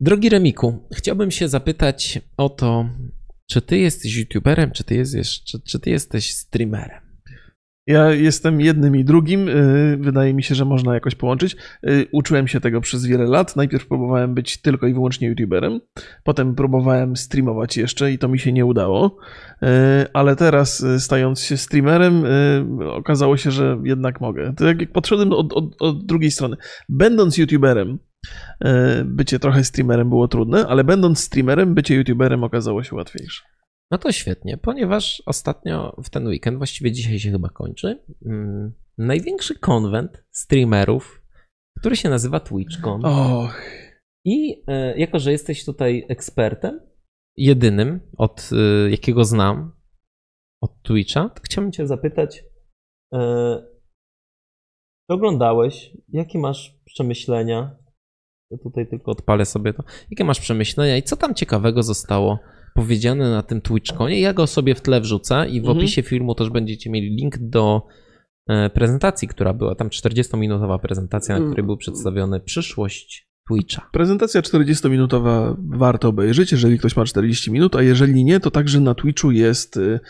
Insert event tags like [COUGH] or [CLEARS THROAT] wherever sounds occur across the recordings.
Drogi Remiku, chciałbym się zapytać o to, czy ty jesteś youtuberem, czy ty, jest, czy, czy ty jesteś streamerem? Ja jestem jednym i drugim. y, Wydaje mi się, że można jakoś połączyć. Y, Uczyłem się tego przez wiele lat. Najpierw próbowałem być tylko i wyłącznie YouTuberem. Potem próbowałem streamować jeszcze i to mi się nie udało. Y, Ale teraz, stając się streamerem, okazało się, że jednak mogę. To jak podszedłem od, od, od drugiej strony. Będąc YouTuberem, bycie trochę streamerem było trudne, ale będąc streamerem, bycie YouTuberem okazało się łatwiejsze. No to świetnie, ponieważ ostatnio w ten weekend, właściwie dzisiaj się chyba kończy, mm, największy konwent streamerów, który się nazywa TwitchCon. Och, I e, jako, że jesteś tutaj ekspertem, jedynym, od e, jakiego znam, od Twitcha, to chciałbym Cię zapytać, e, czy oglądałeś, jakie masz przemyślenia? Ja tutaj tylko odpalę sobie to. Jakie masz przemyślenia i co tam ciekawego zostało powiedziane na tym TwitchConie? Ja go sobie w tle wrzucę i w Mhm. opisie filmu też będziecie mieli link do e, prezentacji, która była tam 40-minutowa prezentacja, na Mm. której był przedstawiony przyszłość Twitcha. Prezentacja 40-minutowa warto obejrzeć, jeżeli ktoś ma 40 minut, a jeżeli nie, to także na Twitchu jest, y,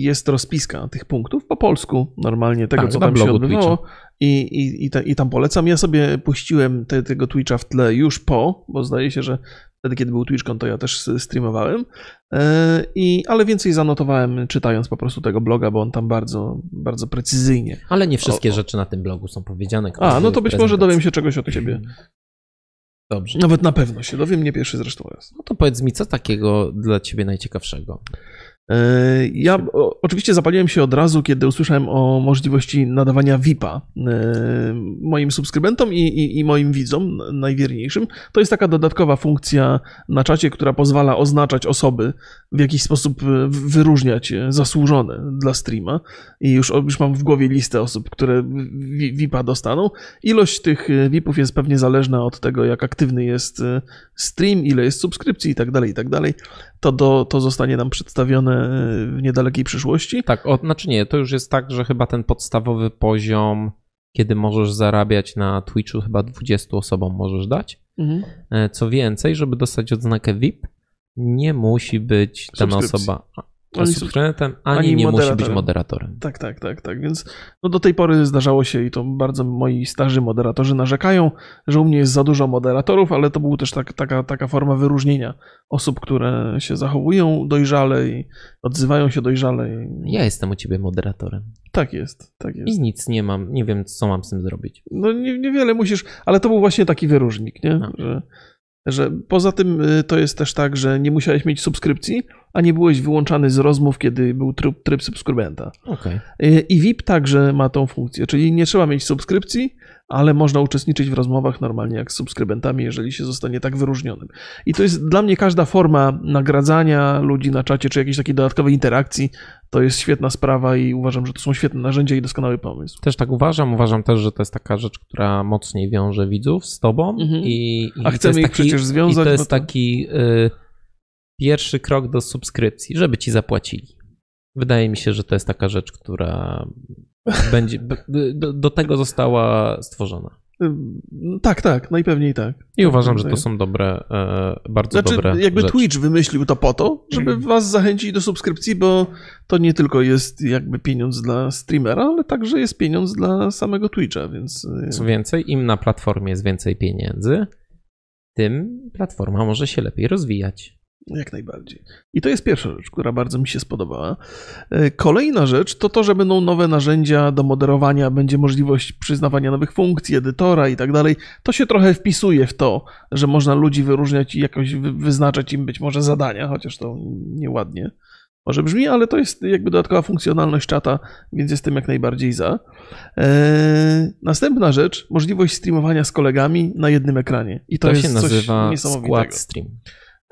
jest rozpiska tych punktów po polsku, normalnie tego, Tak, co na tam się blogu odbywało. I, i, i, ta, I tam polecam. Ja sobie puściłem te, tego Twitcha w tle już po, bo zdaje się, że wtedy, kiedy był TwitchCon, to ja też streamowałem. E, I, ale więcej zanotowałem, czytając po prostu tego bloga, bo on tam bardzo, bardzo precyzyjnie. Ale nie wszystkie O, o. rzeczy na tym blogu są powiedziane. A, no to być może dowiem się czegoś od ciebie. [CLEARS THROAT] Dobrze. Nawet na pewno się dowiem, nie pierwszy zresztą raz. No to powiedz mi, co takiego dla ciebie najciekawszego? E, Ja oczywiście zapaliłem się od razu, kiedy usłyszałem o możliwości nadawania VIP-a e, moim subskrybentom i, i, i moim widzom najwierniejszym. To jest taka dodatkowa funkcja na czacie, która pozwala oznaczać osoby, w jakiś sposób e, wyróżniać zasłużone dla streama. I już, już mam w głowie listę osób, które VIP-a dostaną. Ilość tych VIP-ów jest pewnie zależna od tego, jak aktywny jest stream, ile jest subskrypcji i tak dalej, i tak. To, do, to zostanie nam przedstawione e, w niedalekiej przyszłości. Tak, o, znaczy nie, to już jest tak, że chyba ten podstawowy poziom, kiedy możesz zarabiać na Twitchu, chyba 20 osobom możesz dać. E, Co więcej, żeby dostać odznakę VIP, nie musi być dana osoba Ani sub- subskrybentem, ani, ani nie musi być moderatorem. Tak, tak, tak, tak. Więc no do tej pory zdarzało się i to bardzo moi starzy moderatorzy narzekają, że u mnie jest za dużo moderatorów, ale to był też tak, taka, taka forma wyróżnienia osób, które się zachowują dojrzale i odzywają się dojrzale. I... Ja jestem u ciebie moderatorem Tak jest, tak jest. i nic nie mam, nie wiem, co mam z tym zrobić. No nie, niewiele musisz, ale to był właśnie taki wyróżnik, nie? No. Że, że poza tym y, to jest też tak, że nie musiałeś mieć subskrypcji, a nie byłeś wyłączany z rozmów, kiedy był tryb, tryb subskrybenta. Okej. Y, I VIP także ma tą funkcję, czyli nie trzeba mieć subskrypcji, ale można uczestniczyć w rozmowach normalnie jak z subskrybentami, jeżeli się zostanie tak wyróżnionym. I to jest dla mnie każda forma nagradzania ludzi na czacie, czy jakiejś takiej dodatkowej interakcji, to jest świetna sprawa i uważam, że to są świetne narzędzia i doskonały pomysł. Też tak uważam. Uważam też, że to jest taka rzecz, która mocniej wiąże widzów z tobą. Mhm. I, i A chcemy ich przecież związać, I to jest to- taki y, pierwszy krok do subskrypcji, żeby ci zapłacili. Wydaje mi się, że to jest taka rzecz, która będzie. Do, do tego została stworzona. Tak, tak, najpewniej tak. I uważam, że to tak. są dobre, e, bardzo Znaczy, dobre. jakby rzeczy. Twitch wymyślił to po to, żeby was zachęcić do subskrypcji, bo to nie tylko jest jakby pieniądz dla streamera, ale także jest pieniądz dla samego Twitcha, więc y, Co więcej, im na platformie jest więcej pieniędzy, tym platforma może się lepiej rozwijać. Jak najbardziej. I to jest pierwsza rzecz, która bardzo mi się spodobała. Y, Kolejna rzecz to to, że będą nowe narzędzia do moderowania, będzie możliwość przyznawania nowych funkcji, edytora i tak dalej. To się trochę wpisuje w to, że można ludzi wyróżniać i jakoś wy- wyznaczać im być może zadania, chociaż to nieładnie może brzmi, ale to jest jakby dodatkowa funkcjonalność czata, więc jestem jak najbardziej za. Eee, następna rzecz, możliwość streamowania z kolegami na jednym ekranie. I to, To, jest się coś nazywa niesamowitego. skład stream.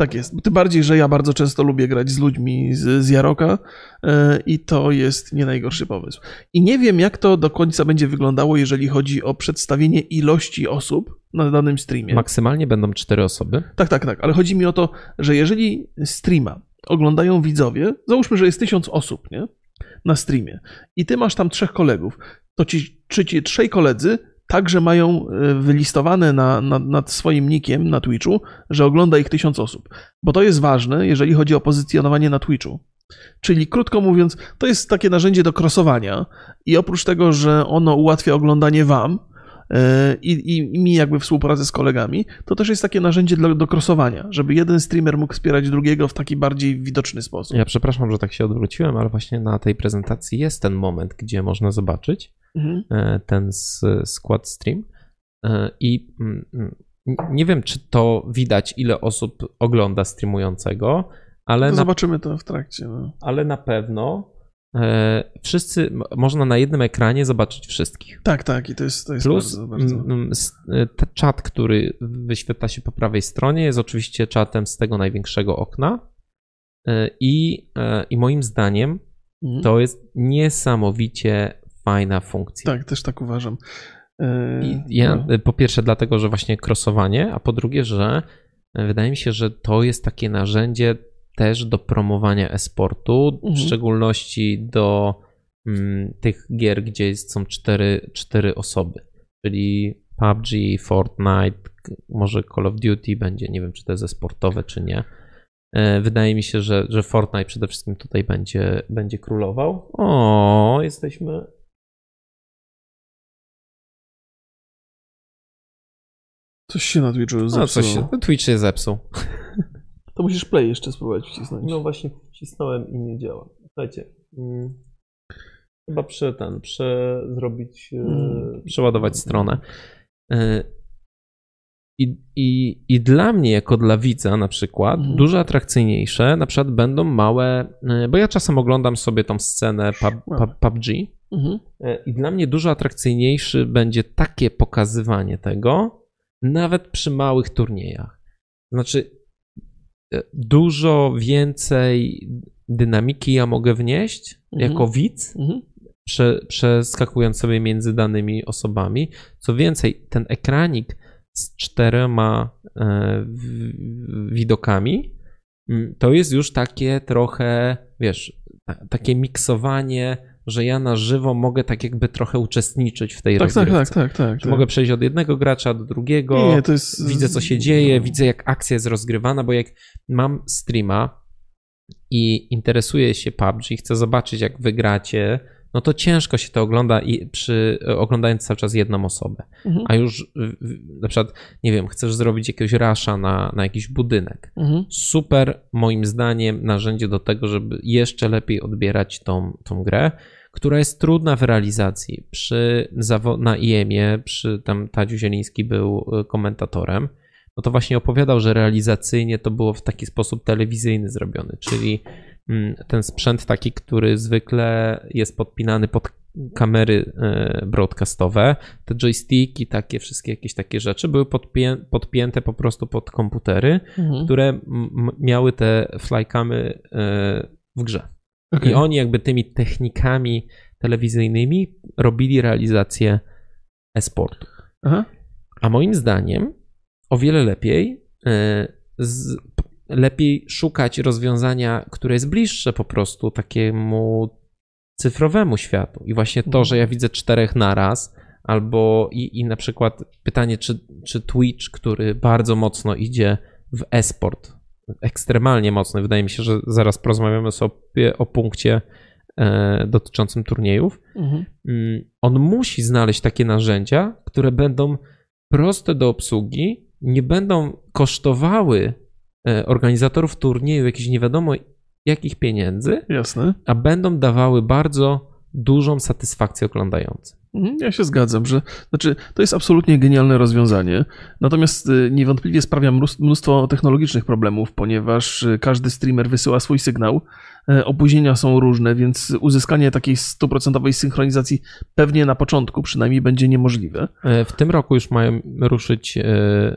Tak jest. Tym bardziej, że ja bardzo często lubię grać z ludźmi z, z Jaroka e, i to jest nie najgorszy pomysł. I nie wiem, jak to do końca będzie wyglądało, jeżeli chodzi o przedstawienie ilości osób na danym streamie. Maksymalnie będą cztery osoby. Tak, tak, tak, ale chodzi mi o to, że jeżeli streama oglądają widzowie, załóżmy, że jest tysiąc osób, nie? Na streamie i ty masz tam trzech kolegów, to ci, czy ci trzej koledzy także mają e, wylistowane na, na, nad swoim nikiem na Twitchu, że ogląda ich tysiąc osób. Bo to jest ważne, jeżeli chodzi o pozycjonowanie na Twitchu. Czyli krótko mówiąc, to jest takie narzędzie do krosowania i oprócz tego, że ono ułatwia oglądanie wam, i, i, i mi jakby współpracę z kolegami, to też jest takie narzędzie do, do krosowania, żeby jeden streamer mógł wspierać drugiego w taki bardziej widoczny sposób. Ja przepraszam, że tak się odwróciłem, ale właśnie na tej prezentacji jest ten moment, gdzie można zobaczyć Mhm. e, ten skład stream. E, I mm, mm, nie wiem, czy to widać, ile osób ogląda streamującego, ale To na zobaczymy to w trakcie. No. ale na pewno e, wszyscy, m- można na jednym ekranie zobaczyć wszystkich. Tak, tak, i to jest, to jest Plus bardzo, bardzo. e, czat, który wyświetla się po prawej stronie, jest oczywiście czatem z tego największego okna. E, I, e, I moim zdaniem Mhm. to jest niesamowicie fajna funkcja. Tak, też tak uważam. E, I ja, no. e, po pierwsze, dlatego, że właśnie crossowanie, a po drugie, że e, wydaje mi się, że to jest takie narzędzie też do promowania e-sportu, w Mhm. szczególności do mm, tych gier, gdzie jest, są cztery, cztery osoby, czyli PUBG, Fortnite, może Call of Duty będzie, nie wiem, czy to jest e-sportowe, czy nie. E, Wydaje mi się, że, że Fortnite przede wszystkim tutaj będzie, będzie królował. O, jesteśmy Coś się na Twitchu No, zepsuło. coś się, Twitch się zepsuł. To musisz play jeszcze spróbować wcisnąć. No właśnie wcisnąłem i nie działa. Słuchajcie, mm, chyba prze ten, prze zrobić, e, Mm. przeładować stronę. E, I, i, I dla mnie, jako dla widza na przykład, Mhm. dużo atrakcyjniejsze na przykład będą małe, e, bo ja czasem oglądam sobie tą scenę pub, pub, PUBG Mhm. I dla mnie dużo atrakcyjniejszy będzie takie pokazywanie tego, nawet przy małych turniejach. Znaczy, dużo więcej dynamiki ja mogę wnieść Mhm. jako widz, Mhm. prze, przeskakując sobie między danymi osobami. Co więcej, ten ekranik z czterema e, widokami mm, to jest już takie trochę, wiesz, ta, takie miksowanie, że ja na żywo mogę tak jakby trochę uczestniczyć w tej Tak, tak, rozgrywce. tak, tak, tak. Że tak. mogę przejść od jednego gracza do drugiego, Nie, jest... widzę co się dzieje, widzę jak akcja jest rozgrywana, bo jak mam streama i interesuję się PUBG, chcę zobaczyć jak wygracie, no to ciężko się to ogląda i przy, oglądając cały czas jedną osobę. Mhm. A już na przykład, nie wiem, chcesz zrobić jakiegoś rasza na, na jakiś budynek. Mhm. Super, moim zdaniem, narzędzie do tego, żeby jeszcze lepiej odbierać tą, tą grę, która jest trudna w realizacji. Przy na IEM-ie, przy tam Tadziu Zieliński był y, komentatorem, no to właśnie opowiadał, że realizacyjnie to było w taki sposób telewizyjny zrobiony, czyli mm, ten sprzęt taki, który zwykle jest podpinany pod kamery e, broadcastowe, te joysticki, takie wszystkie jakieś takie rzeczy były podpię- podpięte po prostu pod komputery, Mhm. które miały te flycamy e, w grze. Okej. I oni jakby tymi technikami telewizyjnymi robili realizację e-sportu. Aha. A moim zdaniem o wiele lepiej, e, z, lepiej szukać rozwiązania, które jest bliższe po prostu takiemu cyfrowemu światu. I właśnie to, że ja widzę czterech naraz, albo i, i na przykład pytanie, czy, czy Twitch, który bardzo mocno idzie w e-sport, ekstremalnie mocny, wydaje mi się, że zaraz porozmawiamy sobie o punkcie e, dotyczącym turniejów, Mhm. Mm, on musi znaleźć takie narzędzia, które będą proste do obsługi, nie będą kosztowały e, organizatorów turnieju jakichś nie wiadomo jakich pieniędzy, Jasne. a będą dawały bardzo dużą satysfakcję oglądającym. Mhm, Ja się zgadzam, że znaczy, to jest absolutnie genialne rozwiązanie. Natomiast y, niewątpliwie sprawia mnós- mnóstwo technologicznych problemów, ponieważ y, każdy streamer wysyła swój sygnał. e, Opóźnienia są różne, więc uzyskanie takiej stuprocentowej synchronizacji pewnie na początku przynajmniej będzie niemożliwe. E, W tym roku już mają ruszyć e, mm,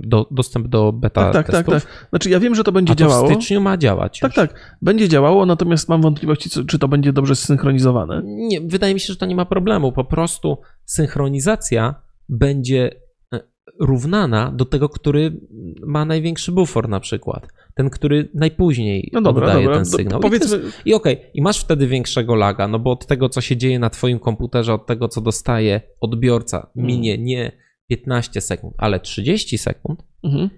do, dostęp do beta Tak, tak, tak, testów, tak. Znaczy ja wiem, że to będzie a to działało. w styczniu ma działać. Tak, już. tak, będzie działało, natomiast mam wątpliwości, czy to będzie dobrze zsynchronizowane. Nie, wydaje mi się, że to nie ma problemu. Po prostu synchronizacja będzie e, równana do tego, który ma największy bufor na przykład. ten, który najpóźniej No dobra, oddaje dobra. ten Do- sygnał. Powiedzmy, I, jest, i okej, i masz wtedy większego laga, no bo od tego, co się dzieje na twoim komputerze, od tego, co dostaje odbiorca, minie nie 15 sekund, ale 30 sekund, mhm.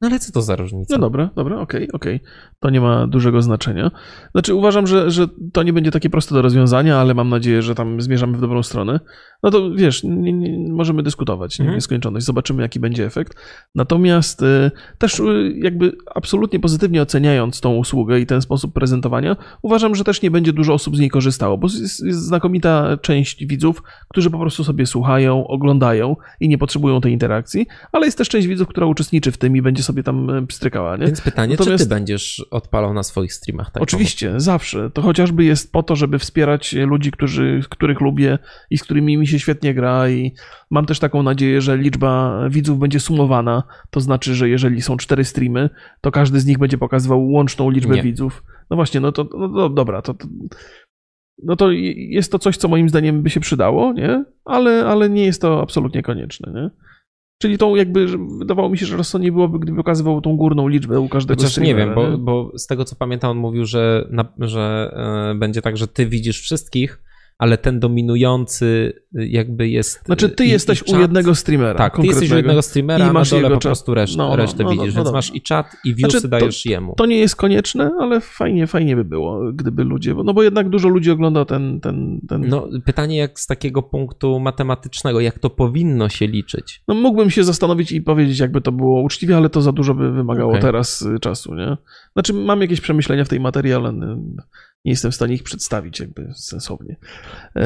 No ale co to za różnica? No dobra, dobra, okej, okej. To nie ma dużego znaczenia. Znaczy uważam, że, że to nie będzie takie proste do rozwiązania, ale mam nadzieję, że tam zmierzamy w dobrą stronę. No to wiesz, nie, nie, możemy dyskutować Mhm. nieskończoność, zobaczymy jaki będzie efekt. Natomiast y, też y, jakby absolutnie pozytywnie oceniając tą usługę i ten sposób prezentowania, uważam, że też nie będzie dużo osób z niej korzystało, bo jest, jest znakomita część widzów, którzy po prostu sobie słuchają, oglądają i nie potrzebują tej interakcji, ale jest też część widzów, która uczestniczy w tym i będzie sobie tam y, pstrykała, nie? Więc pytanie, Natomiast- czy ty będziesz odpalał na swoich streamach? Tak Oczywiście, zawsze. To chociażby jest po to, żeby wspierać ludzi, którzy, których lubię i z którymi mi się świetnie gra i mam też taką nadzieję, że liczba widzów będzie sumowana. To znaczy, że jeżeli są cztery streamy, to każdy z nich będzie pokazywał łączną liczbę Nie. widzów. No właśnie, no to no, no dobra, to, to no to jest to coś, co moim zdaniem by się przydało, nie? Ale, ale nie jest to absolutnie konieczne, nie? Czyli tą jakby, wydawało mi się, że rozsądniej byłoby, gdyby pokazywał tą górną liczbę u każdego Chociaż nie streamera, wiem, bo, bo z tego co pamiętam, on mówił, że, na, że e, będzie tak, że ty widzisz wszystkich, ale ten dominujący y, jakby jest. Znaczy, ty i- i jesteś u czat. jednego streamera. Tak, ty jesteś u jednego streamera, i masz na dole po prostu reszt, No, no, resztę no, no, widzisz, no więc dobra. masz i czat, i viewsy Znaczy, to- dajesz jemu. To nie jest konieczne, ale fajnie, fajnie by było, gdyby ludzie, no bo jednak dużo ludzi ogląda ten, ten, ten No, pytanie jak z takiego punktu matematycznego, jak to powinno się liczyć? No mógłbym się zastanowić i powiedzieć, jakby to było uczciwie, ale to za dużo by wymagało Okej. teraz y, czasu, nie? Znaczy, mam jakieś przemyślenia w tej materii, ale y, nie jestem w stanie ich przedstawić jakby sensownie. Yy,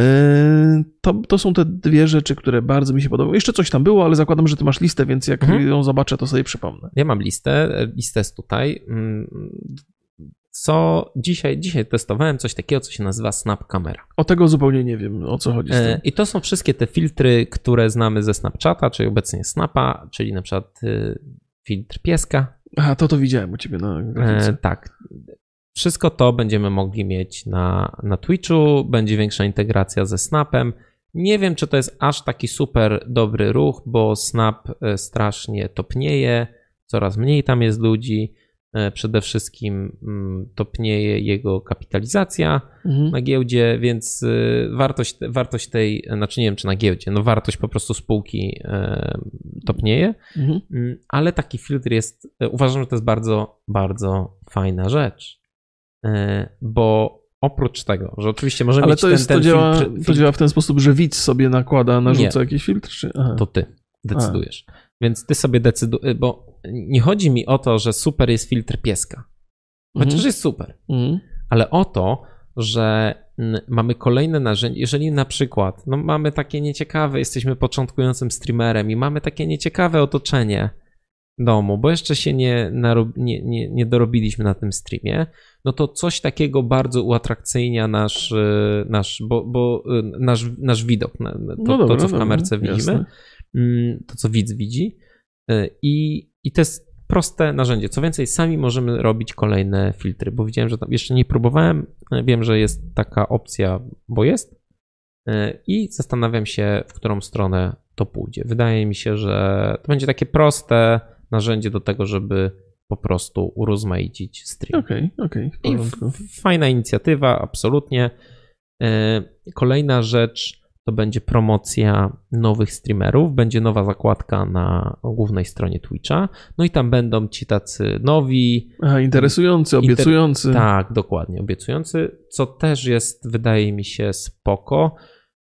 To, to są te dwie rzeczy, które bardzo mi się podobały. Jeszcze coś tam było, ale zakładam, że ty masz listę, więc jak Mhm. ją zobaczę, to sobie przypomnę. Ja mam listę, e, listę jest tutaj. Mm, Co dzisiaj, dzisiaj testowałem coś takiego, co się nazywa Snap Camera. O tego zupełnie nie wiem, o co chodzi E. I to są wszystkie te filtry, które znamy ze Snapchata, czyli obecnie Snapa, czyli na przykład y, filtr pieska. Aha, to to widziałem u ciebie na grafice. E, tak. Wszystko to będziemy mogli mieć na, na Twitchu, będzie większa integracja ze Snapem. Nie wiem, czy to jest aż taki super dobry ruch, bo Snap e, strasznie topnieje, coraz mniej tam jest ludzi. E, Przede wszystkim mm, topnieje jego kapitalizacja Mhm. na giełdzie, więc y, wartość, wartość tej, znaczy nie wiem czy na giełdzie, no wartość po prostu spółki e, topnieje, Mhm. Mm, ale taki filtr jest, e, uważam, że to jest bardzo, bardzo fajna rzecz, E, bo oprócz tego, że oczywiście możemy Ale mieć to, ten, jest, ten to, działa, filtr, to filtr, działa w ten sposób, że widz sobie nakłada, narzuca Nie. jakiś filtr? Czy... Aha. to ty decydujesz. Więc ty sobie decydujesz, bo nie chodzi mi o to, że super jest filtr pieska, chociaż Mhm. jest super, Mhm. ale o to, że mamy kolejne narzędzie. Jeżeli na przykład no mamy takie nieciekawe, jesteśmy początkującym streamerem i mamy takie nieciekawe otoczenie domu, bo jeszcze się nie, narob- nie, nie, nie dorobiliśmy na tym streamie, no to coś takiego bardzo uatrakcyjnia nasz, y, nasz, bo, bo y, nasz, nasz widok, to, No dobra, to co w dobra, kamerce widzimy, jasne. mm, to co widz widzi y, i, i to jest proste narzędzie. Co więcej, sami możemy robić kolejne filtry, bo widziałem, że tam jeszcze nie próbowałem. Wiem, że jest taka opcja, bo jest. I zastanawiam się, w którą stronę to pójdzie. Wydaje mi się, że to będzie takie proste narzędzie do tego, żeby po prostu urozmaicić stream. Okej, okej, w I porządku. f- fajna inicjatywa, absolutnie. Y, Kolejna rzecz to będzie promocja nowych streamerów. Będzie nowa zakładka na głównej stronie Twitcha. No i tam będą ci tacy nowi, Aha, interesujący, Inter- obiecujący. tak, dokładnie, obiecujący, co też jest, wydaje mi się, spoko,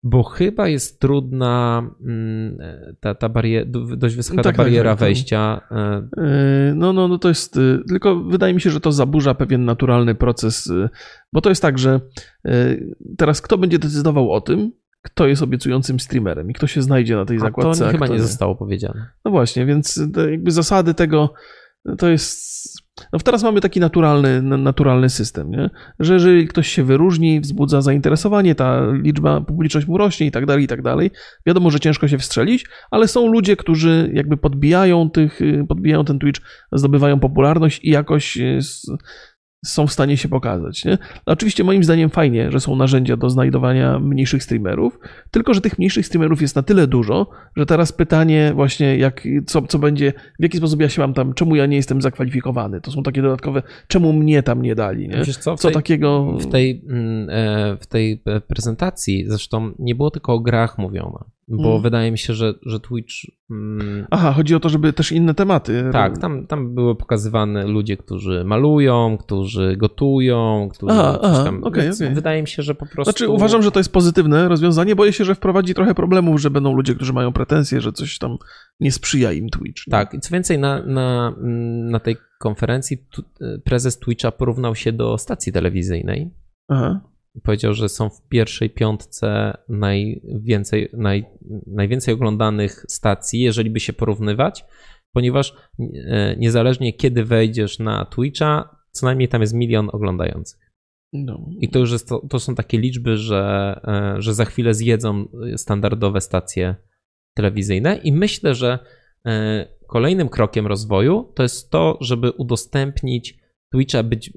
bo chyba jest trudna mm, ta, ta bariera, dość wysoka Tak, ta tak, bariera tak, tak. wejścia. e, Yy, No, no, no to jest. yy, Tylko wydaje mi się, że to zaburza pewien naturalny proces, yy, bo to jest tak, że yy, teraz kto będzie decydował o tym, kto jest obiecującym streamerem i kto się znajdzie na tej A zakładce. to chyba kto nie zostało powiedziane. No właśnie, więc te jakby zasady tego to jest. No teraz mamy taki naturalny, na- naturalny system, nie? że jeżeli ktoś się wyróżni, wzbudza zainteresowanie, ta liczba, publiczność mu rośnie i tak dalej, i tak dalej. Wiadomo, że ciężko się wstrzelić, ale są ludzie, którzy jakby podbijają tych, podbijają ten Twitch, zdobywają popularność i jakoś y, są w stanie się pokazać. Nie? No, oczywiście moim zdaniem fajnie, że są narzędzia do znajdowania mniejszych streamerów, tylko że tych mniejszych streamerów jest na tyle dużo, że teraz pytanie właśnie jak, co, co będzie, w jaki sposób ja się mam tam, czemu ja nie jestem zakwalifikowany. To są takie dodatkowe, czemu mnie tam nie dali. Nie? Wiesz co, co tej- takiego... W tej, mm, e, w tej e, prezentacji zresztą nie było tylko o grach mówione, bo Mm. wydaje mi się, że, że Twitch. Mm, Aha, chodzi o to, żeby też inne tematy. tak, tam, tam były pokazywane ludzie, którzy malują, którzy gotują, którzy. Aha, aha, tam. Więc okej. Wydaje mi się, że po prostu. Znaczy, uważam, że to jest pozytywne rozwiązanie. Boję się, że wprowadzi trochę problemów, że będą ludzie, którzy mają pretensje, że coś tam nie sprzyja im Twitch. nie? Tak, i co więcej, na, na, mm, na tej konferencji tu, e, prezes Twitcha porównał się do stacji telewizyjnej. Aha. Powiedział, że są w pierwszej piątce najwięcej, naj, najwięcej oglądanych stacji, jeżeli by się porównywać, ponieważ e, niezależnie kiedy wejdziesz na Twitcha, co najmniej tam jest milion oglądających. No. I to już jest, to, to są takie liczby, że, e, że za chwilę zjedzą standardowe stacje telewizyjne i myślę, że e, kolejnym krokiem rozwoju to jest to, żeby udostępnić Twitcha, być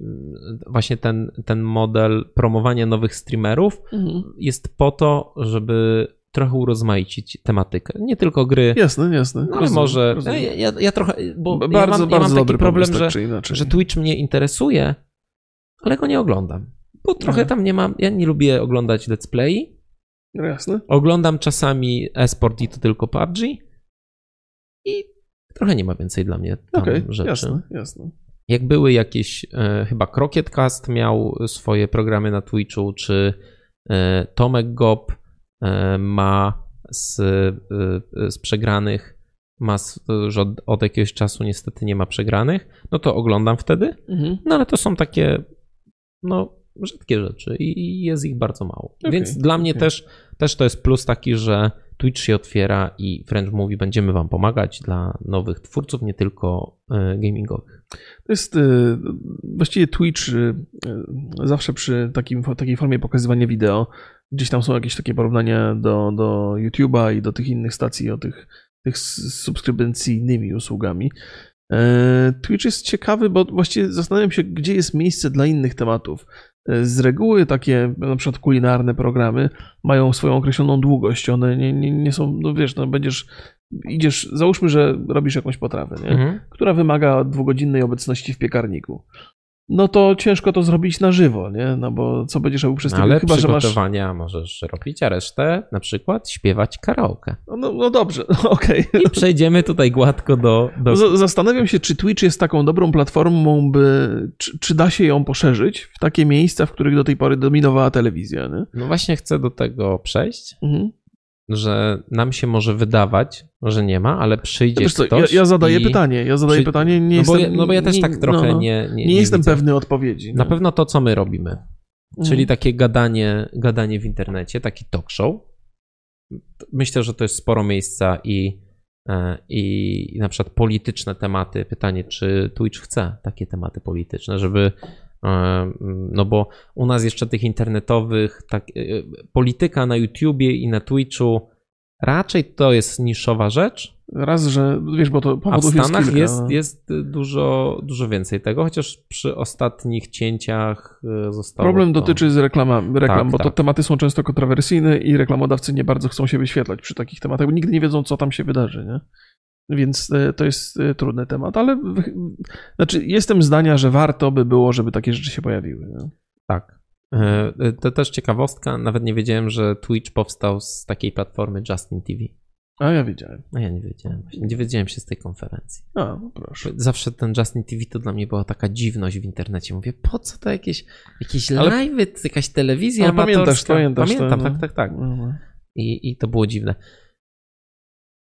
właśnie ten, ten model promowania nowych streamerów Mhm. jest po to, żeby trochę urozmaicić tematykę. Nie tylko gry, Jasne, jasne. no ale Rozumiem, może. rozumiem. Ja, ja, ja trochę. Bo B- ja bardzo, mam, ja bardzo mam taki dobry problem, pomysł, że, tak czy inaczej. że Twitch mnie interesuje, ale go nie oglądam. Bo trochę Aha. tam nie mam. Ja nie lubię oglądać let's play. No jasne. Oglądam czasami esport i to tylko PUBG. I trochę nie ma więcej dla mnie tam Okej, rzeczy. jasne, jasne. Jak były jakieś, e, chyba Crocketcast miał swoje programy na Twitchu, czy e, Tomek Gop e, ma z, z przegranych, ma że od, od jakiegoś czasu niestety nie ma przegranych, no to oglądam wtedy. Mhm. No ale to są takie, no, rzadkie rzeczy i jest ich bardzo mało. Okej, Więc dla mnie okej. też, też to jest plus taki, że Twitch się otwiera i French mówi, będziemy wam pomagać dla nowych twórców, nie tylko e, gamingowych. To jest y, właściwie Twitch y, zawsze przy takim, takiej formie pokazywania wideo. Gdzieś tam są jakieś takie porównania do, do YouTube'a i do tych innych stacji o tych, tych subskrybencyjnymi usługami. E, Twitch jest ciekawy, bo właściwie zastanawiam się, gdzie jest miejsce dla innych tematów. Z reguły takie na przykład kulinarne programy mają swoją określoną długość. One nie, nie, nie są, no wiesz, no będziesz, idziesz, załóżmy, że robisz jakąś potrawę, nie? Mhm. która wymaga dwugodzinnej obecności w piekarniku. No to ciężko to zrobić na żywo, nie? No bo co będziesz robił przez No, tydzień? ale Chyba, że masz. przygotowania możesz robić, a resztę na przykład śpiewać karaoke. No, no dobrze, [LAUGHS] okej. I przejdziemy tutaj gładko do... do... Z- Zastanawiam się, czy Twitch jest taką dobrą platformą, by. Czy, czy da się ją poszerzyć w takie miejsca, w których do tej pory dominowała telewizja, nie? No właśnie chcę do tego przejść, Mhm. Że nam się może wydawać, że nie ma, ale przyjdzie Wiesz co, ja, ktoś ja zadaję i... pytanie, ja zadaję przy- pytanie, nie no, bo jestem. ja, no bo ja też nie, tak trochę no, nie, nie, Nie, jestem widzę. pewny odpowiedzi. Na no. pewno to, co my robimy, Mhm. czyli takie gadanie, gadanie w internecie, taki talk show. Myślę, że to jest sporo miejsca i, e, i, i na przykład polityczne tematy. Pytanie, czy Twitch chce takie tematy polityczne, żeby. E, No bo u nas jeszcze tych internetowych, tak, e, polityka na YouTubie i na Twitchu raczej to jest niszowa rzecz, Raz, że wiesz, bo to a w powodów jest Stanach kilka. jest, no. jest dużo, dużo więcej tego, chociaż przy ostatnich cięciach e, zostało. Problem to... dotyczy z reklamami, reklam, Tak, bo to tak. tematy są często kontrowersyjne i reklamodawcy nie bardzo chcą się wyświetlać przy takich tematach, bo nigdy nie wiedzą, co tam się wydarzy, nie? Więc e, to jest e, trudny temat, ale znaczy jestem zdania, że warto by było, żeby takie rzeczy się pojawiły. Tak. E, To też ciekawostka, nawet nie wiedziałem, że Twitch powstał z takiej platformy Justin TV. A ja wiedziałem. No ja nie wiedziałem, właśnie, nie wiedziałem się z tej konferencji. A, no proszę. Zawsze ten Justin TV to dla mnie była taka dziwność w internecie. Mówię, po co to jakieś, jakieś Ale- live'y, jakaś telewizja Ale pamiętasz, amatorska? pamiętasz to, Pamiętam, no. tak, tak, tak. No, no. I, I to było dziwne.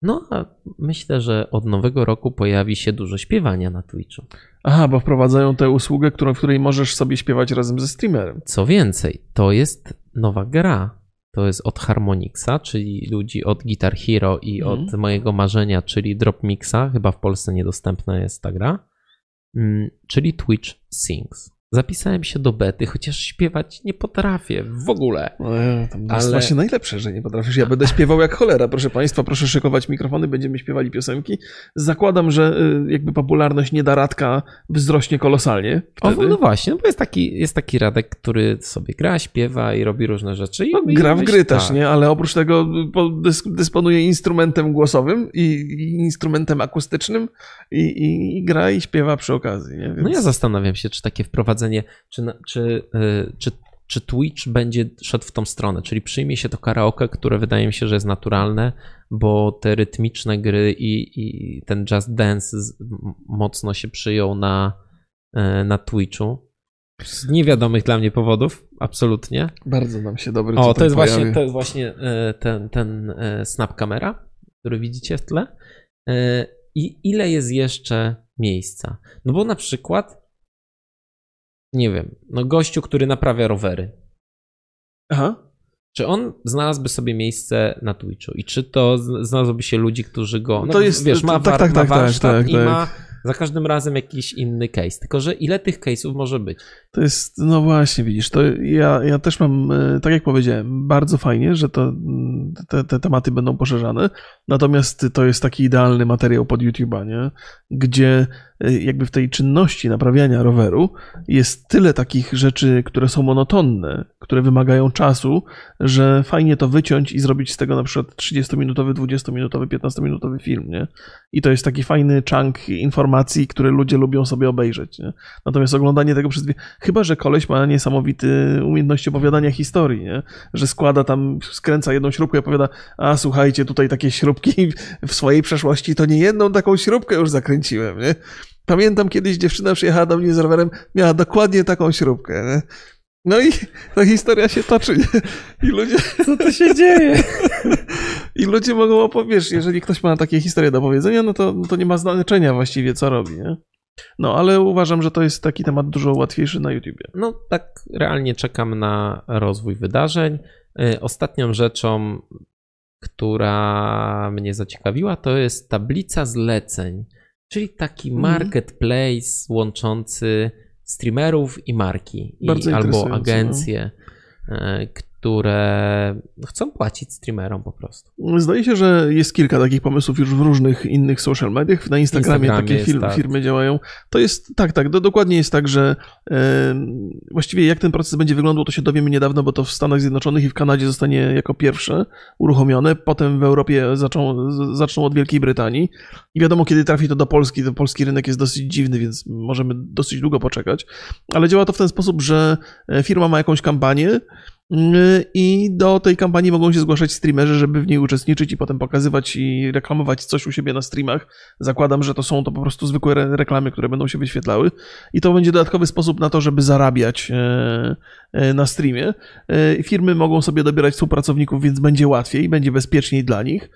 No, a myślę, że od nowego roku pojawi się dużo śpiewania na Twitchu. Aha, bo wprowadzają tę usługę, którą, w której możesz sobie śpiewać razem ze streamerem. Co więcej, to jest nowa gra. To jest od Harmonixa, czyli ludzi od Guitar Hero i Mhm. od mojego marzenia, czyli Drop Mixa. Chyba w Polsce niedostępna jest ta gra. Mm, Czyli Twitch Sings. Zapisałem się do bety, chociaż śpiewać nie potrafię w ogóle. No, to jest Ale- właśnie najlepsze, że nie potrafisz. Ja będę śpiewał jak cholera, proszę Państwa, proszę szykować mikrofony, będziemy śpiewali piosenki. Zakładam, że y, jakby popularność niedaradka wzrośnie kolosalnie O, wtedy. no właśnie, no bo jest taki, jest taki Radek, który sobie gra, śpiewa i robi różne rzeczy. No, gra w gry też, tak. nie? Ale oprócz tego dys- dysponuje instrumentem głosowym i, i instrumentem akustycznym i, i, i gra i śpiewa przy okazji, nie? Więc... No ja zastanawiam się, czy takie wprowadzenie, czy, czy, y, czy, czy Twitch będzie szedł w tą stronę, czyli przyjmie się to karaoke, które wydaje mi się, że jest naturalne, bo te rytmiczne gry i, i ten Just Dance mocno się przyjął na, y, na Twitchu. Z niewiadomych dla mnie powodów, absolutnie. Bardzo nam się dobry O, to jest, właśnie, to jest właśnie e, ten, ten e, snap kamera, który widzicie w tle. E, I ile jest jeszcze miejsca? No bo na przykład, nie wiem, no gościu, który naprawia rowery, Aha. czy on znalazłby sobie miejsce na Twitchu i czy to z- znalazłoby się ludzi, którzy go, no To jest- wiesz, ma, tak, war, tak, ma tak, tak, warsztat tak, i tak. ma za każdym razem jakiś inny case, tylko że ile tych case'ów może być? To jest, no właśnie, widzisz, to ja, ja też mam, e, tak jak powiedziałem, bardzo fajnie, że to, te, te tematy będą poszerzane, natomiast to jest taki idealny materiał pod YouTube'a, nie? Gdzie e, jakby w tej czynności naprawiania roweru jest tyle takich rzeczy, które są monotonne, które wymagają czasu, że fajnie to wyciąć i zrobić z tego na przykład 30-minutowy, 20-minutowy, 15-minutowy film, nie? I to jest taki fajny chunk informacji, które ludzie lubią sobie obejrzeć, nie? Natomiast oglądanie tego przez dwie... Chyba, że koleś ma niesamowity umiejętności opowiadania historii, nie? Że składa tam, skręca jedną śrubkę i opowiada, a słuchajcie, tutaj takie śrubki [LAUGHS] w swojej przeszłości to nie jedną taką śrubkę już zakręciłem, nie? Pamiętam kiedyś dziewczyna przyjechała do mnie z rowerem, miała dokładnie taką śrubkę, nie? No i ta historia się toczy, nie? I ludzie... Co to się dzieje? [LAUGHS] I ludzie mogą opowiedzieć, jeżeli ktoś ma takie historie do powiedzenia, no to, no to nie ma znaczenia właściwie, co robi, nie? No, ale uważam, że to jest taki temat dużo łatwiejszy na YouTubie. No, tak realnie czekam na rozwój wydarzeń. Y, Ostatnią rzeczą, która mnie zaciekawiła, to jest tablica zleceń, czyli taki Mhm. marketplace łączący streamerów i marki, i, albo interesujące, agencje, y, które chcą płacić streamerom po prostu. Zdaje się, że jest kilka takich pomysłów już w różnych innych social mediach. Na Instagramie, Instagramie takie tak. firmy działają. To jest, tak, tak, do, dokładnie jest tak, że e, właściwie jak ten proces będzie wyglądał, to się dowiemy niedawno, bo to w Stanach Zjednoczonych i w Kanadzie zostanie jako pierwsze uruchomione. Potem w Europie zaczą, zaczną od Wielkiej Brytanii. I wiadomo, kiedy trafi to do Polski, to polski rynek jest dosyć dziwny, więc możemy dosyć długo poczekać. Ale działa to w ten sposób, że e, firma ma jakąś kampanię, I do tej kampanii mogą się zgłaszać streamerzy, żeby w niej uczestniczyć i potem pokazywać i reklamować coś u siebie na streamach. Zakładam, że to są to po prostu zwykłe re- reklamy, które będą się wyświetlały. I to będzie dodatkowy sposób na to, żeby zarabiać e, e, na streamie. E, Firmy mogą sobie dobierać współpracowników, więc będzie łatwiej, będzie bezpieczniej dla nich.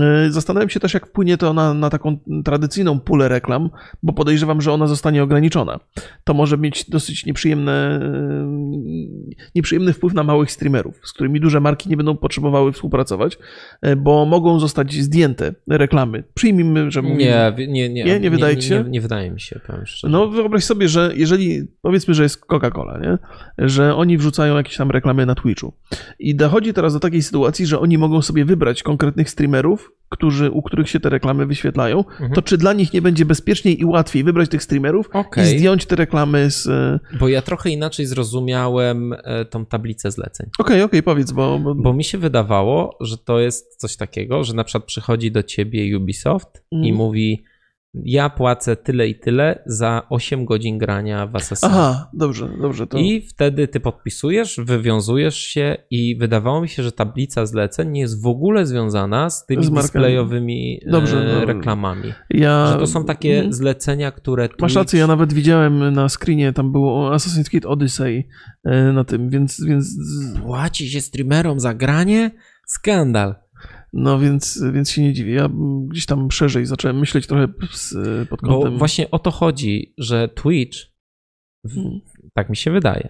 E, Zastanawiam się też, jak wpłynie to na, na taką tradycyjną pulę reklam, bo podejrzewam, że ona zostanie ograniczona. To może mieć dosyć nieprzyjemne, e, nieprzyjemny wpływ na małych streamerów, z którymi duże marki nie będą potrzebowały współpracować, e, bo mogą zostać zdjęte reklamy. Przyjmijmy, że mówimy, Nie, nie, nie, Nie? Nie wydaje ci się? Nie, nie wydaje mi się, powiem szczerze. no wyobraź sobie, że jeżeli, powiedzmy, że jest Coca-Cola, nie? że oni wrzucają jakieś tam reklamy na Twitchu i dochodzi teraz do takiej sytuacji, że oni mogą sobie wybrać konkretnych streamerów, którzy, u których się te reklamy wyświetlają, Mhm. to czy dla nich nie będzie bezpieczniej i łatwiej wybrać tych streamerów Okej. i zdjąć te reklamy z... e, Bo ja trochę inaczej zrozumiałem e, tą tablicę zleceń. Okej, okej, powiedz, bo... bo... Bo mi się wydawało, że to jest coś takiego, że na przykład przychodzi do ciebie Ubisoft i Mhm. mówi: Ja płacę tyle i tyle za 8 godzin grania w Assassin's. Aha, dobrze, dobrze, to... I wtedy ty podpisujesz, wywiązujesz się i wydawało mi się, że tablica zleceń nie jest w ogóle związana z tymi Z displayowymi e, Dobrze, no. reklamami. Ja... Że to są takie Mhm. zlecenia, które Masz Twitch- rację, ja nawet widziałem na screenie, tam było Assassin's Creed Odyssey e, na tym, więc, więc Płaci się streamerom za granie? Skandal. No więc, więc się nie dziwię. Ja gdzieś tam szerzej zacząłem myśleć trochę z, pod Bo kątem... właśnie o to chodzi, że Twitch, w, Mhm. tak mi się wydaje,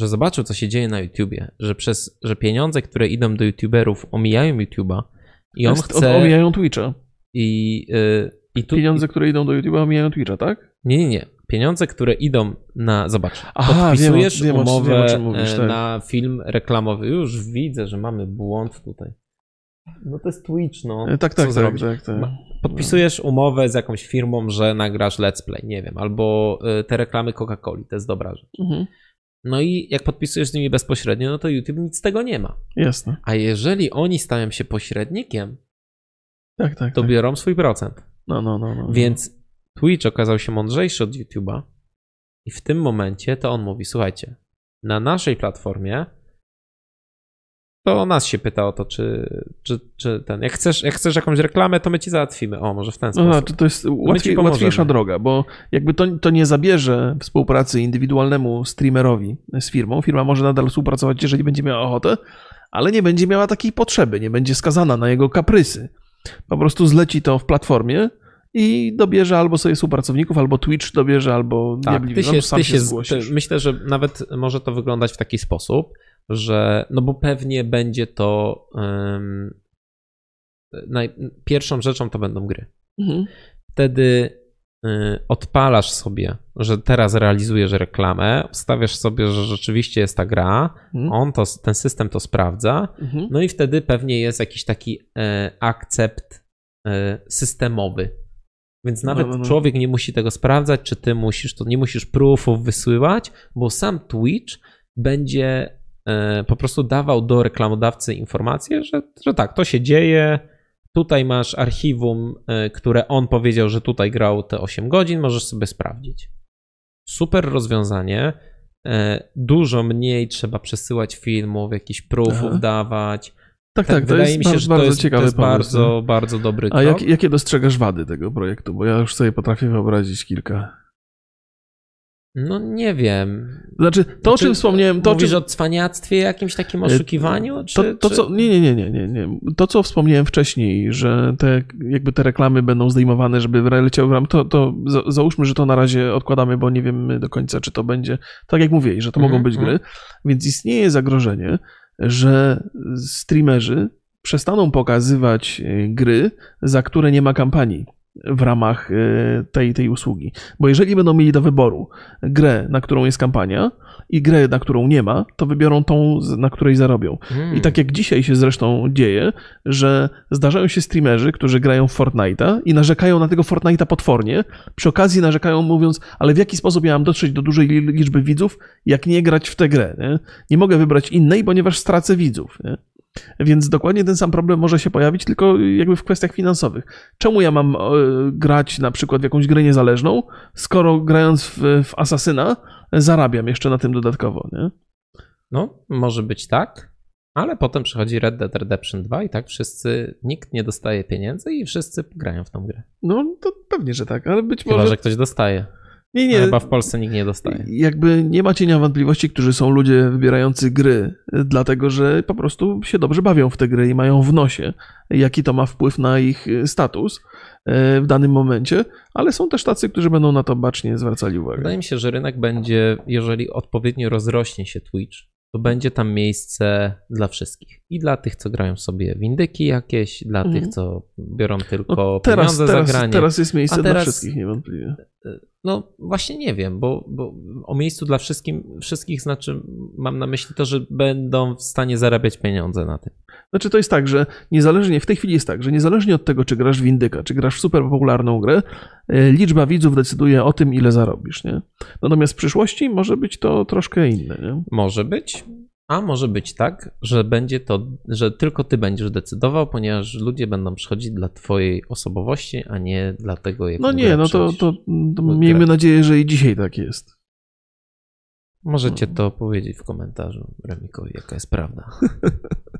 że zobaczył, co się dzieje na YouTubie, że przez, że pieniądze, które idą do YouTuberów, omijają YouTuba i on Jest- chce Omijają Twitcha. i, y, i tu, Pieniądze, które idą do YouTube'a omijają Twitcha, tak? Nie, nie, nie. pieniądze, które idą na. Zobacz, Aha, podpisujesz wiem umowę wiem, mówisz, e, tak. na film reklamowy. Już widzę, że mamy błąd tutaj. No to jest Twitch, no. E, Tak, Co tak, tak, zrobić? tak, tak. Podpisujesz umowę z jakąś firmą, że nagrasz let's play, nie wiem, albo e, te reklamy Coca-Coli, to jest dobra rzecz. Mhm. No i jak podpisujesz z nimi bezpośrednio, no to YouTube nic z tego nie ma. Jasne. A jeżeli oni stają się pośrednikiem, Tak, tak. to tak. biorą swój procent. No, no, no, no. Więc Twitch okazał się mądrzejszy od YouTube'a i w tym momencie to on mówi, słuchajcie, na naszej platformie to nas się pyta o to, czy, czy, czy ten, jak chcesz, jak chcesz jakąś reklamę, to my ci załatwimy. O, może w ten No, sposób. znaczy, to jest łatwiej, łatwiejsza droga, bo jakby to, to nie zabierze współpracy indywidualnemu streamerowi z firmą. Firma może nadal współpracować, jeżeli będzie miała ochotę, ale nie będzie miała takiej potrzeby, nie będzie skazana na jego kaprysy. Po prostu zleci to w platformie i dobierze albo sobie współpracowników, albo Twitch dobierze, albo Tak, diabli ty wiedzą, się, sam ty się się, ty, myślę, że nawet może to wyglądać w taki sposób, że no bo pewnie będzie to um, naj, pierwszą rzeczą to będą gry. Mhm. Wtedy y, odpalasz sobie, że teraz realizujesz reklamę, ustawiasz sobie, że rzeczywiście jest ta gra, Mhm. on to, ten system to sprawdza, Mhm. no i wtedy pewnie jest jakiś taki e, akcept e, systemowy. Więc nawet no, no. człowiek nie musi tego sprawdzać, czy ty musisz, to nie musisz proofów wysyłać, bo sam Twitch będzie po prostu dawał do reklamodawcy informację, że, że tak, to się dzieje. Tutaj masz archiwum, e, które on powiedział, że tutaj grał te 8 godzin, możesz sobie sprawdzić. Super rozwiązanie. E, Dużo mniej trzeba przesyłać filmów, jakichś proofów Aha. dawać. Tak, Tak, tak, to wydaje jest mi się, bardzo, że bardzo to jest, ciekawy to jest pomysł. bardzo, bardzo dobry A krok. jak, jakie dostrzegasz wady tego projektu? Bo ja już sobie potrafię wyobrazić kilka. No nie wiem. Znaczy, to o Czy czym wspomniałem, to o Mówisz czym... o cwaniactwie, jakimś takim oszukiwaniu? Czy, To, to czy... co, nie, nie, nie, nie, nie, nie. To, co wspomniałem wcześniej, że te, jakby te reklamy będą zdejmowane, żeby leciały w ram, to, to za, załóżmy, że to na razie odkładamy, bo nie wiemy do końca, czy to będzie, tak jak mówię, że to Mhm, mogą być mhm. gry, więc istnieje zagrożenie, że streamerzy przestaną pokazywać e, gry, za które nie ma kampanii w ramach e, tej, tej usługi. Bo jeżeli będą mieli do wyboru grę, na którą jest kampania i grę, na którą nie ma, to wybiorą tą, na której zarobią. Hmm. I tak jak dzisiaj się zresztą dzieje, że zdarzają się streamerzy, którzy grają w Fortnite'a i narzekają na tego Fortnite'a potwornie. Przy okazji narzekają mówiąc, ale w jaki sposób ja mam dotrzeć do dużej li- liczby widzów, jak nie grać w tę grę. Nie, nie mogę wybrać innej, ponieważ stracę widzów. Nie? Więc dokładnie ten sam problem może się pojawić, tylko jakby w kwestiach finansowych. Czemu ja mam e, grać na przykład w jakąś grę niezależną, skoro grając w, w Asasyna zarabiam jeszcze na tym dodatkowo, nie? No, może być tak, ale potem przychodzi Red Dead Redemption 2 i tak wszyscy, nikt nie dostaje pieniędzy i wszyscy grają w tą grę. No to pewnie, że tak, ale być Chyba, może... że ktoś dostaje. Nie, Nie, Chyba w Polsce nikt nie dostaje. Jakby nie ma cienia wątpliwości, którzy są ludzie wybierający gry, dlatego że po prostu się dobrze bawią w te gry i mają w nosie, jaki to ma wpływ na ich y, status y, w danym momencie, ale są też tacy, którzy będą na to bacznie zwracali uwagę. Wydaje mi się, że rynek będzie, jeżeli odpowiednio rozrośnie się Twitch, to będzie tam miejsce dla wszystkich. I dla tych, co grają sobie w indyki jakieś, dla Mhm. tych, co biorą tylko No, teraz, pieniądze teraz, za granie. teraz jest miejsce A dla teraz- wszystkich niewątpliwie. No właśnie nie wiem, bo, bo o miejscu dla wszystkim, wszystkich znaczy, mam na myśli to, że będą w stanie zarabiać pieniądze na tym. Znaczy to jest tak, że niezależnie, w tej chwili jest tak, że niezależnie od tego, czy grasz w indyka, czy grasz w super popularną grę, y, liczba widzów decyduje o tym, ile zarobisz, nie? Natomiast w przyszłości może być to troszkę inne, nie? Może być, a może być tak, że będzie to, że tylko ty będziesz decydował, ponieważ ludzie będą przychodzić dla twojej osobowości, a nie dla tego, jak No nie, no to, to, to miejmy nadzieję, że i dzisiaj tak jest. Możecie to powiedzieć w komentarzu Remikowi, jaka jest prawda. [LAUGHS]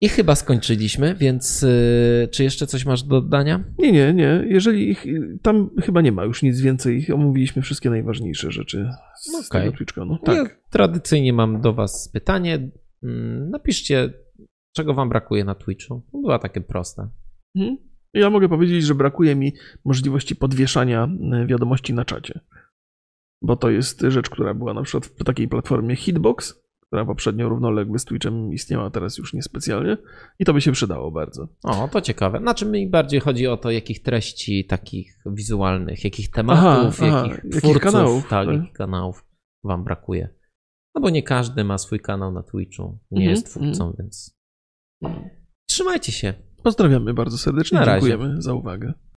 I chyba skończyliśmy, więc y, czy jeszcze coś masz do dodania? Nie, nie, nie. Jeżeli ich, tam chyba nie ma już nic więcej. Omówiliśmy wszystkie najważniejsze rzeczy z Okej. tego Twitchka. No, Ja tak. tradycyjnie mam do Was pytanie. Mm, Napiszcie, czego Wam brakuje na Twitchu. Była takie proste. Mhm. Ja mogę powiedzieć, że brakuje mi możliwości podwieszania y, wiadomości na czacie. Bo to jest rzecz, która była na przykład w takiej platformie Hitbox, która poprzednio równoległy z Twitchem istniała, teraz już niespecjalnie. I to by się przydało bardzo. O, to ciekawe. Znaczy mi bardziej chodzi o to, jakich treści takich wizualnych, jakich tematów, Aha, aha, jakich jakich twórców, kanałów, tak, tak. jakich kanałów wam brakuje. No bo nie każdy ma swój kanał na Twitchu, nie Mhm, jest twórcą, więc trzymajcie się. Pozdrawiamy bardzo serdecznie. Na. Dziękujemy za uwagę.